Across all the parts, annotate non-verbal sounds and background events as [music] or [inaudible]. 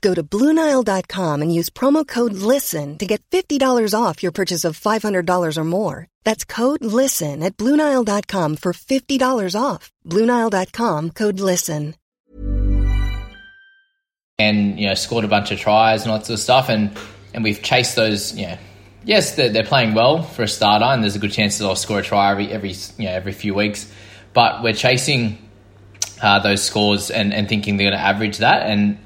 Go to Bluenile.com and use promo code LISTEN to get $50 off your purchase of $500 or more. That's code LISTEN at Bluenile.com for $50 off. Bluenile.com code LISTEN. And, you know, scored a bunch of tries and lots of stuff. And, and we've chased those, you know, yes, they're, they're playing well for a starter, and there's a good chance that I'll score a try every, every, you know, every few weeks. But we're chasing uh, those scores and, and thinking they're going to average that. And,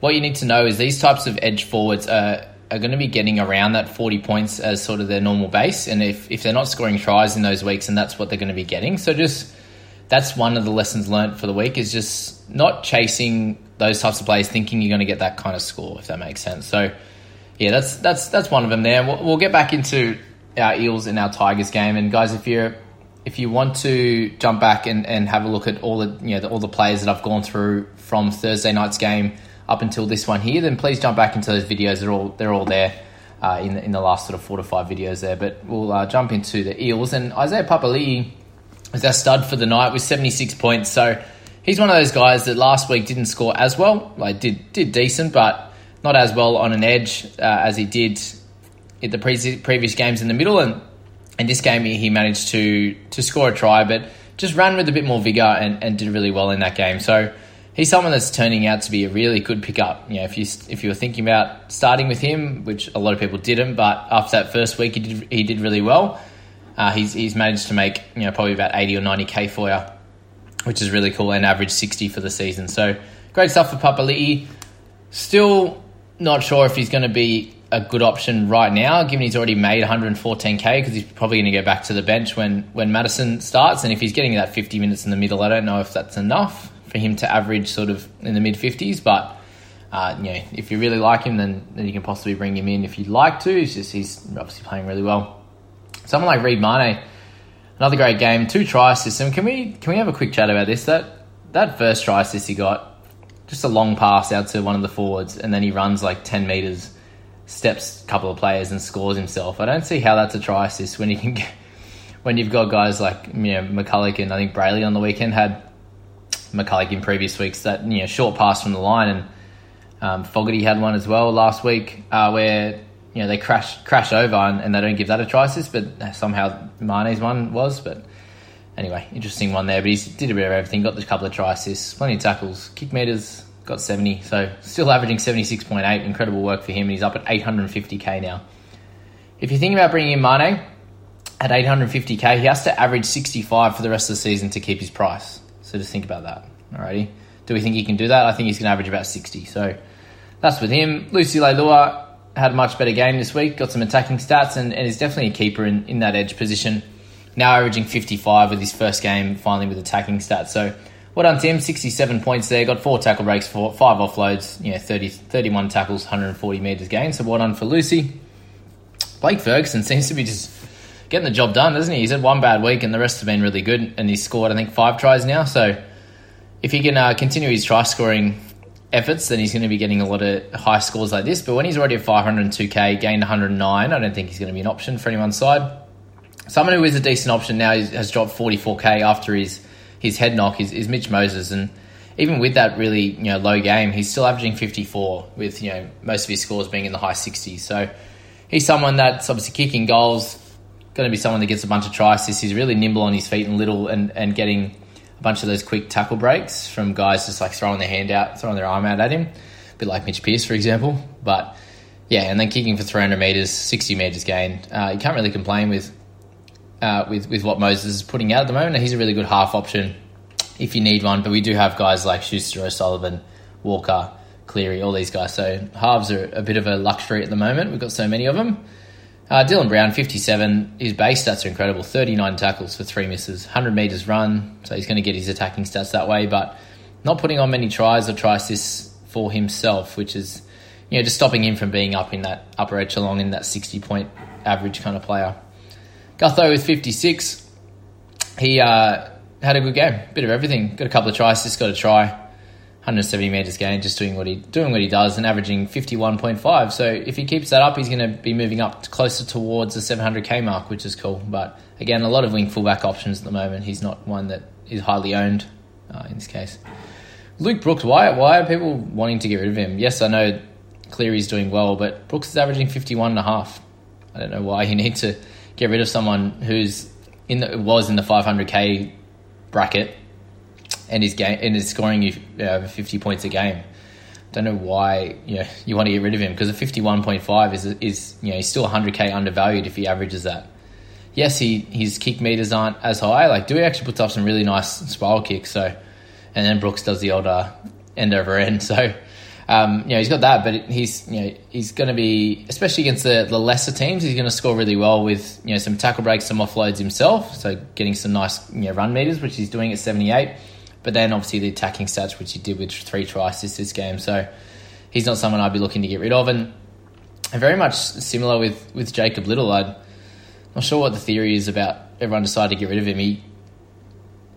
what you need to know is these types of edge forwards are, are going to be getting around that 40 points as sort of their normal base. And if, if they're not scoring tries in those weeks, and that's what they're going to be getting. So just that's one of the lessons learned for the week is just not chasing those types of players thinking you're going to get that kind of score, if that makes sense. So yeah, that's that's that's one of them there. We'll, we'll get back into our Eels and our Tigers game. And guys, if you're if you want to jump back and, and have a look at all the you know the, all the players that I've gone through from Thursday night's game up until this one here, then please jump back into those videos. They're all they're all there uh, in the, in the last sort of four to five videos there. But we'll uh, jump into the Eels and Isaiah Papali'i is our stud for the night with seventy six points. So he's one of those guys that last week didn't score as well. Like did did decent, but not as well on an edge uh, as he did in the pre- previous games in the middle. And in this game, he managed to to score a try, but just ran with a bit more vigor and, and did really well in that game. So he's someone that's turning out to be a really good pickup. You know, if you if you were thinking about starting with him, which a lot of people didn't, but after that first week, he did he did really well. Uh, he's he's managed to make you know probably about eighty or ninety k for you, which is really cool, and average sixty for the season. So great stuff for Papali'i. Still not sure if he's going to be a good option right now, given he's already made 114k because he's probably going to go back to the bench when when Matterson starts, and if he's getting that 50 minutes in the middle, I don't know if that's enough for him to average sort of in the mid 50s. But uh, you know, if you really like him, then, then you can possibly bring him in if you'd like to. He's just he's obviously playing really well. Someone like Reed Mahoney, another great game, two try system. Can we can we have a quick chat about this? That that first try assist he got, just a long pass out to one of the forwards, and then he runs like 10 meters, steps a couple of players, and scores himself. I don't see how that's a try assist when you can [laughs] get, when you've got guys like you know McCulloch and I think Brailey on the weekend had McCulloch in previous weeks. That you know short pass from the line, and um, Fogarty had one as well last week uh, where you know they crash crash over and, and, they don't give that a assist, but somehow Mane's one was. But anyway, interesting one there. But he did a bit of everything. Got the couple of assists, plenty of tackles, kick meters. Got 70, so still averaging 76.8. Incredible work for him, and he's up at 850k now. If you think about bringing in Mane at 850k, he has to average 65 for the rest of the season to keep his price. So just think about that. Alrighty. Do we think he can do that? I think he's going to average about 60. So that's with him. Lucy Leilua had a much better game this week, got some attacking stats, and, and is definitely a keeper in, in that edge position. Now averaging 55 with his first game, finally with attacking stats. So well done, Tim. 67 points there. Got four tackle breaks, four, five offloads, you know, 30, 31 tackles, 140 metres gained. So well done for Lucy. Blake Ferguson [laughs] seems to be just getting the job done, isn't he? He's had one bad week and the rest have been really good, and he's scored I think five tries now. So if he can uh, continue his try scoring efforts, then he's going to be getting a lot of high scores like this. But when he's already at 502k, gained 109, I don't think he's going to be an option for anyone's side. Someone who is a decent option now has dropped 44k after his his head knock is, is Mitch Moses, and even with that really you know low game, he's still averaging 54 with you know most of his scores being in the high 60s. So he's someone that's obviously kicking goals, going to be someone that gets a bunch of try assists. He's really nimble on his feet and little, and and getting a bunch of those quick tackle breaks from guys just like throwing their hand out, throwing their arm out at him, a bit like Mitch Pearce, for example. But yeah, and then kicking for 300 meters, 60 meters gained. Uh, you can't really complain with uh, with with what Moses is putting out at the moment. He's a really good half option if you need one. But we do have guys like Schuster, O'Sullivan, Walker, Cleary, all these guys. So halves are a bit of a luxury at the moment. We've got so many of them. Uh, Dylan Brown, 57. His base stats are incredible 39 tackles for three misses, 100 metres run. So he's going to get his attacking stats that way, but not putting on many tries or try assists for himself, which is you know just stopping him from being up in that upper echelon in that 60 point average kind of player. Gutho with 56. He uh, had a good game, bit of everything. Got a couple of tries, just got a try. 170 meters gain, just doing what he doing what he does and averaging 51.5. So if he keeps that up, he's going to be moving up closer towards the 700k mark, which is cool. But again, a lot of wing fullback options at the moment. He's not one that is highly owned uh, in this case. Luke Brooks, why why are people wanting to get rid of him? Yes, I know Cleary's doing well, but Brooks is averaging 51 and a half. I don't know why you need to get rid of someone who's in the, was in the 500k bracket and is game and is scoring you over uh, 50 points a game. Don't know why you know, you want to get rid of him because a 51.5 is is you know he's still 100k undervalued if he averages that. Yes, he his kick meters aren't as high. Like Dewey actually puts up some really nice spiral kicks. So, and then Brooks does the old uh, end over end. [laughs] So, um, you know he's got that, but he's you know he's going to be especially against the, the lesser teams. He's going to score really well with you know some tackle breaks, some offloads himself. So getting some nice you know run meters, which he's doing at 78 but then obviously the attacking stats, which he did with three try assists this game. So he's not someone I'd be looking to get rid of. And, very much similar with, with Jacob Liddle. I'm not sure what the theory is about everyone decided to get rid of him. He,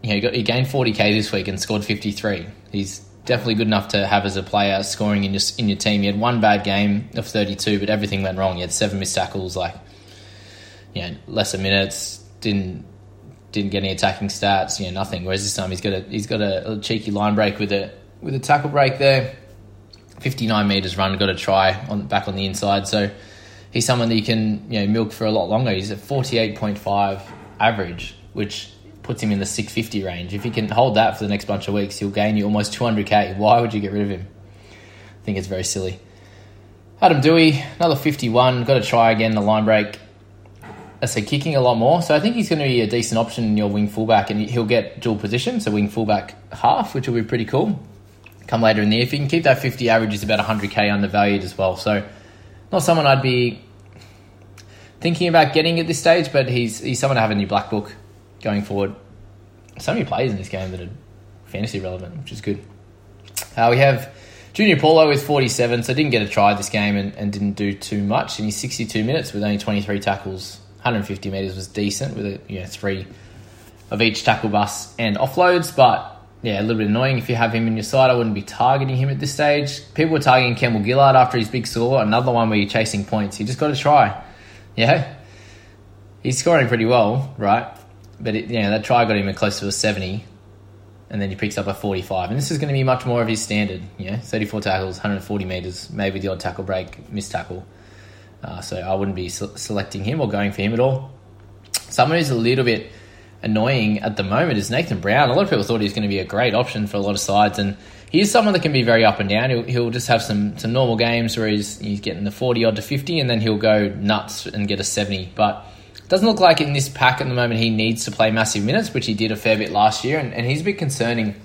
you know, he, got, he gained 40k this week and scored 53. He's definitely good enough to have as a player scoring in your, in your team. He had one bad game of 32, but everything went wrong. He had seven missed tackles, like, you know, lesser minutes, didn't didn't get any attacking stats, you know, nothing. Whereas this time he's got a he's got a, a cheeky line break with a with a tackle break there. 59 meters run, got a try on back on the inside. So he's someone that you can you know milk for a lot longer. He's at 48.5 average, which puts him in the 650 range. If he can hold that for the next bunch of weeks, he'll gain you almost 200k. Why would you get rid of him? I think it's very silly. Adam Doueihi, another 51, got a try again, the line break. Say kicking a lot more. So I think he's going to be a decent option in your wing fullback, and he'll get dual position, so wing fullback half, which will be pretty cool. Come later in the year, if he can keep that 50 average, is about 100k undervalued as well. So not someone I'd be thinking about getting at this stage, but he's he's someone to have in your black book going forward. So many players in this game that are fantasy relevant, which is good. Uh, we have Junior Paulo with 47, so didn't get a try this game and, and didn't do too much in his 62 minutes with only 23 tackles 150 meters was decent with a, you know three of each tackle bus and offloads, but yeah, a little bit annoying if you have him in your side. I wouldn't be targeting him at this stage. People were targeting Campbell Gillard after his big score. Another one where you're chasing points. You just got to try. Yeah, he's scoring pretty well, right? But it, you know that try got him close to a 70, and then he picks up a 45. And this is going to be much more of his standard. Yeah, 34 tackles, 140 meters, maybe the odd tackle break, missed tackle. Uh, so I wouldn't be selecting him or going for him at all. Someone who's a little bit annoying at the moment is Nathan Brown. A lot of people thought he was going to be a great option for a lot of sides, and he is someone that can be very up and down. He'll, he'll just have some, some normal games where he's, he's getting the 40 odd to 50, and then he'll go nuts and get a 70. But doesn't look like in this pack at the moment he needs to play massive minutes, which he did a fair bit last year, and, and he's a bit concerning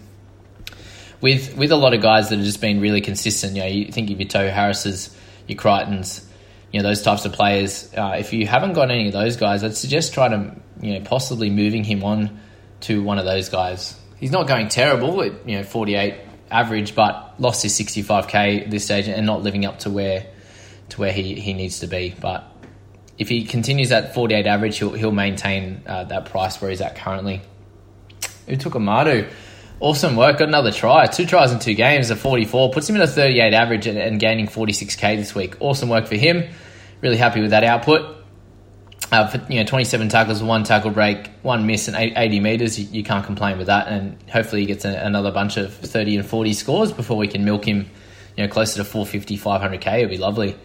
with with a lot of guys that have just been really consistent. You know, you think of your Tohu Harris's, your Crichtons, you know those types of players. Uh, if you haven't got any of those guys, I'd suggest try to you know possibly moving him on to one of those guys. He's not going terrible at you know 48 average, but lost his 65k this stage and not living up to where to where he, he needs to be. But if he continues at 48 average, he'll he'll maintain uh, that price where he's at currently. Utoikamanu? Awesome work. Got another try. Two tries in two games, a 44. Puts him in a 38 average and, and gaining 46k this week. Awesome work for him. Really happy with that output. Uh, for you know, 27 tackles, one tackle break, one miss, and 80 meters. You, you can't complain with that. And hopefully, he gets a, another bunch of 30 and 40 scores before we can milk him. You know, closer to 450, 500k. It'd be lovely.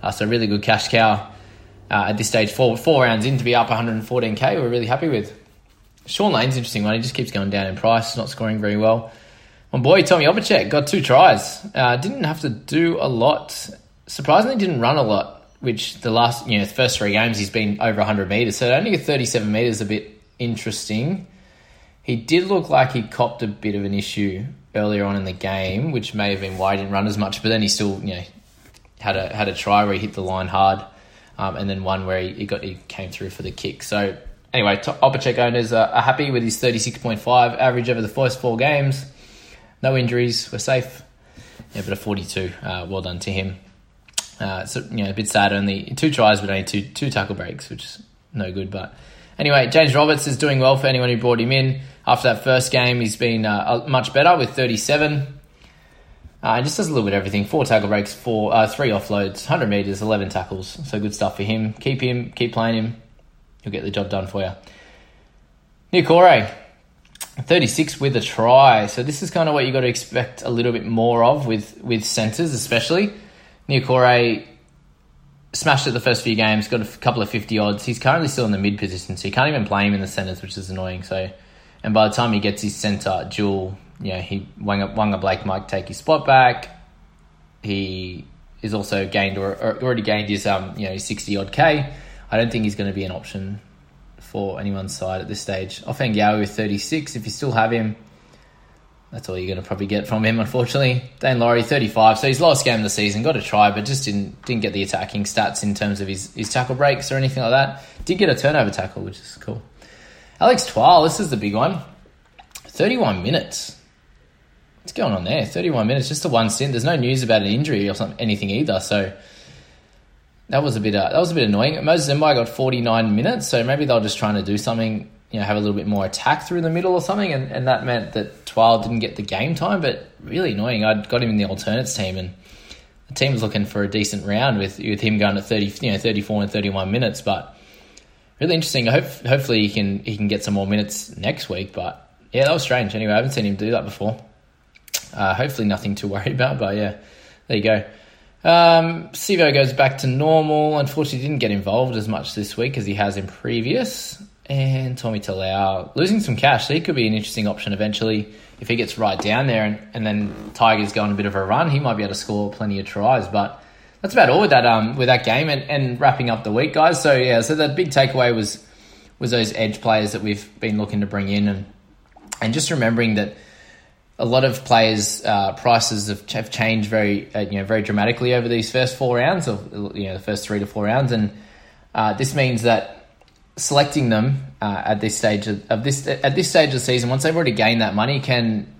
Uh, so really good cash cow uh, at this stage. Four four rounds in to be up 114k. We're really happy with. Shaun Lane's interesting one. He just keeps going down in price. Not scoring very well. My boy Tommy Opacic got two tries. Uh, didn't have to do a lot. Surprisingly, didn't run a lot which the last, you know, the first three games he's been over 100 metres. So only 37 metres a bit interesting. He did look like he copped a bit of an issue earlier on in the game, which may have been why he didn't run as much. But then he still, you know, had a had a try where he hit the line hard, um, and then one where he, he, got he came through for the kick. So anyway, Opacic owners are, happy with his 36.5 average over the first four games. No injuries, we're safe. Yeah, but a 42. Uh, well done to him. Uh, so you know, a bit sad. Only two tries, but only two two tackle breaks, which is no good. But anyway, James Roberts is doing well for anyone who brought him in. After that first game, he's been uh, much better with 37. Uh, just does a little bit of everything. Four tackle breaks, four, uh, three offloads, 100 metres, 11 tackles. So good stuff for him. Keep him, keep playing him. He'll get the job done for you. Niukore, 36 with a try. So this is kind of what you got to expect a little bit more of with, with centres, especially. Niukore smashed it the first few games, got a couple of 50 odds. He's currently still in the mid position, so you can't even play him in the centres, which is annoying. So, And by the time he gets his centre dual, you know, he Waqa, Waqa Blake might take his spot back. He is also gained or, or already gained his um you know 60 odd k. I don't think he's going to be an option for anyone's side at this stage. Ofahengaue with 36. If you still have him, that's all you're going to probably get from him, unfortunately. Daine Laurie, 35. So his last game of the season, got a try, but just didn't didn't get the attacking stats in terms of his, his tackle breaks or anything like that. Did get a turnover tackle, which is cool. Alex Twal, this is the big one. 31 minutes. What's going on there? 31 minutes, just a one stint. There's no news about an injury or something, anything either. So that was a bit uh, that was a bit annoying. Moses Mbye got 49 minutes, so maybe they're just trying to do something you know, have a little bit more attack through the middle or something, and, and that meant that Twal didn't get the game time, but really annoying. I'd got him in the alternates team, and the team was looking for a decent round with with him going to 30, you know, 34 and 31 minutes, but really interesting. I hope hopefully he can he can get some more minutes next week, but yeah, that was strange. Anyway, I haven't seen him do that before. Uh, hopefully nothing to worry about, but yeah, there you go. Um, Sivo goes back to normal. Unfortunately, didn't get involved as much this week as he has in previous. And Tommy Talau losing some cash, so he could be an interesting option eventually if he gets right down there and, and then Tigers go on a bit of a run, he might be able to score plenty of tries. But that's about all with that um with that game and, and wrapping up the week, guys. So yeah, so the big takeaway was was those edge players that we've been looking to bring in and and just remembering that a lot of players' uh, prices have, have changed very uh, you know very dramatically over these first four rounds of you know the first three to four rounds, and uh, this means that selecting them uh, at this stage of, of, this at this stage of the season, once they've already gained that money, can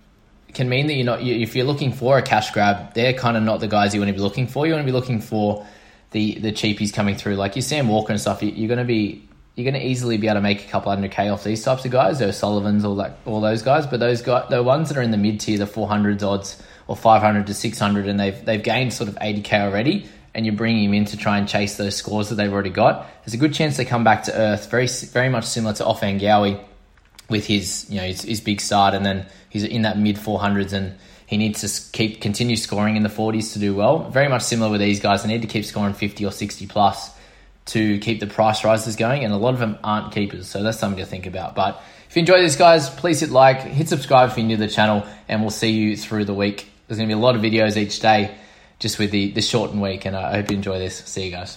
can mean that you're not you, if you're looking for a cash grab, they're kind of not the guys you want to be looking for. You want to be looking for the the cheapies coming through, like your Sam Walker and stuff. You, are going to be you're going to easily be able to make a couple hundred k off these types of guys. Those Sullivan's, all that, all those guys. But those guys, the ones that are in the mid tier, the 400s odds or 500 to 600, and they've they've gained sort of 80k already and you're bringing him in to try and chase those scores that they've already got, there's a good chance they come back to earth. Very, very much similar to Ofahengaue with his, you know, his, his big start, and then he's in that mid 400s, and he needs to keep continue scoring in the 40s to do well. Very much similar with these guys. They need to keep scoring 50 or 60 plus to keep the price rises going, and a lot of them aren't keepers, so that's something to think about. But if you enjoy this, guys, please hit like, hit subscribe if you're new to the channel, and we'll see you through the week. There's going to be a lot of videos each day just with the, the shortened week. And I hope you enjoy this. See you guys.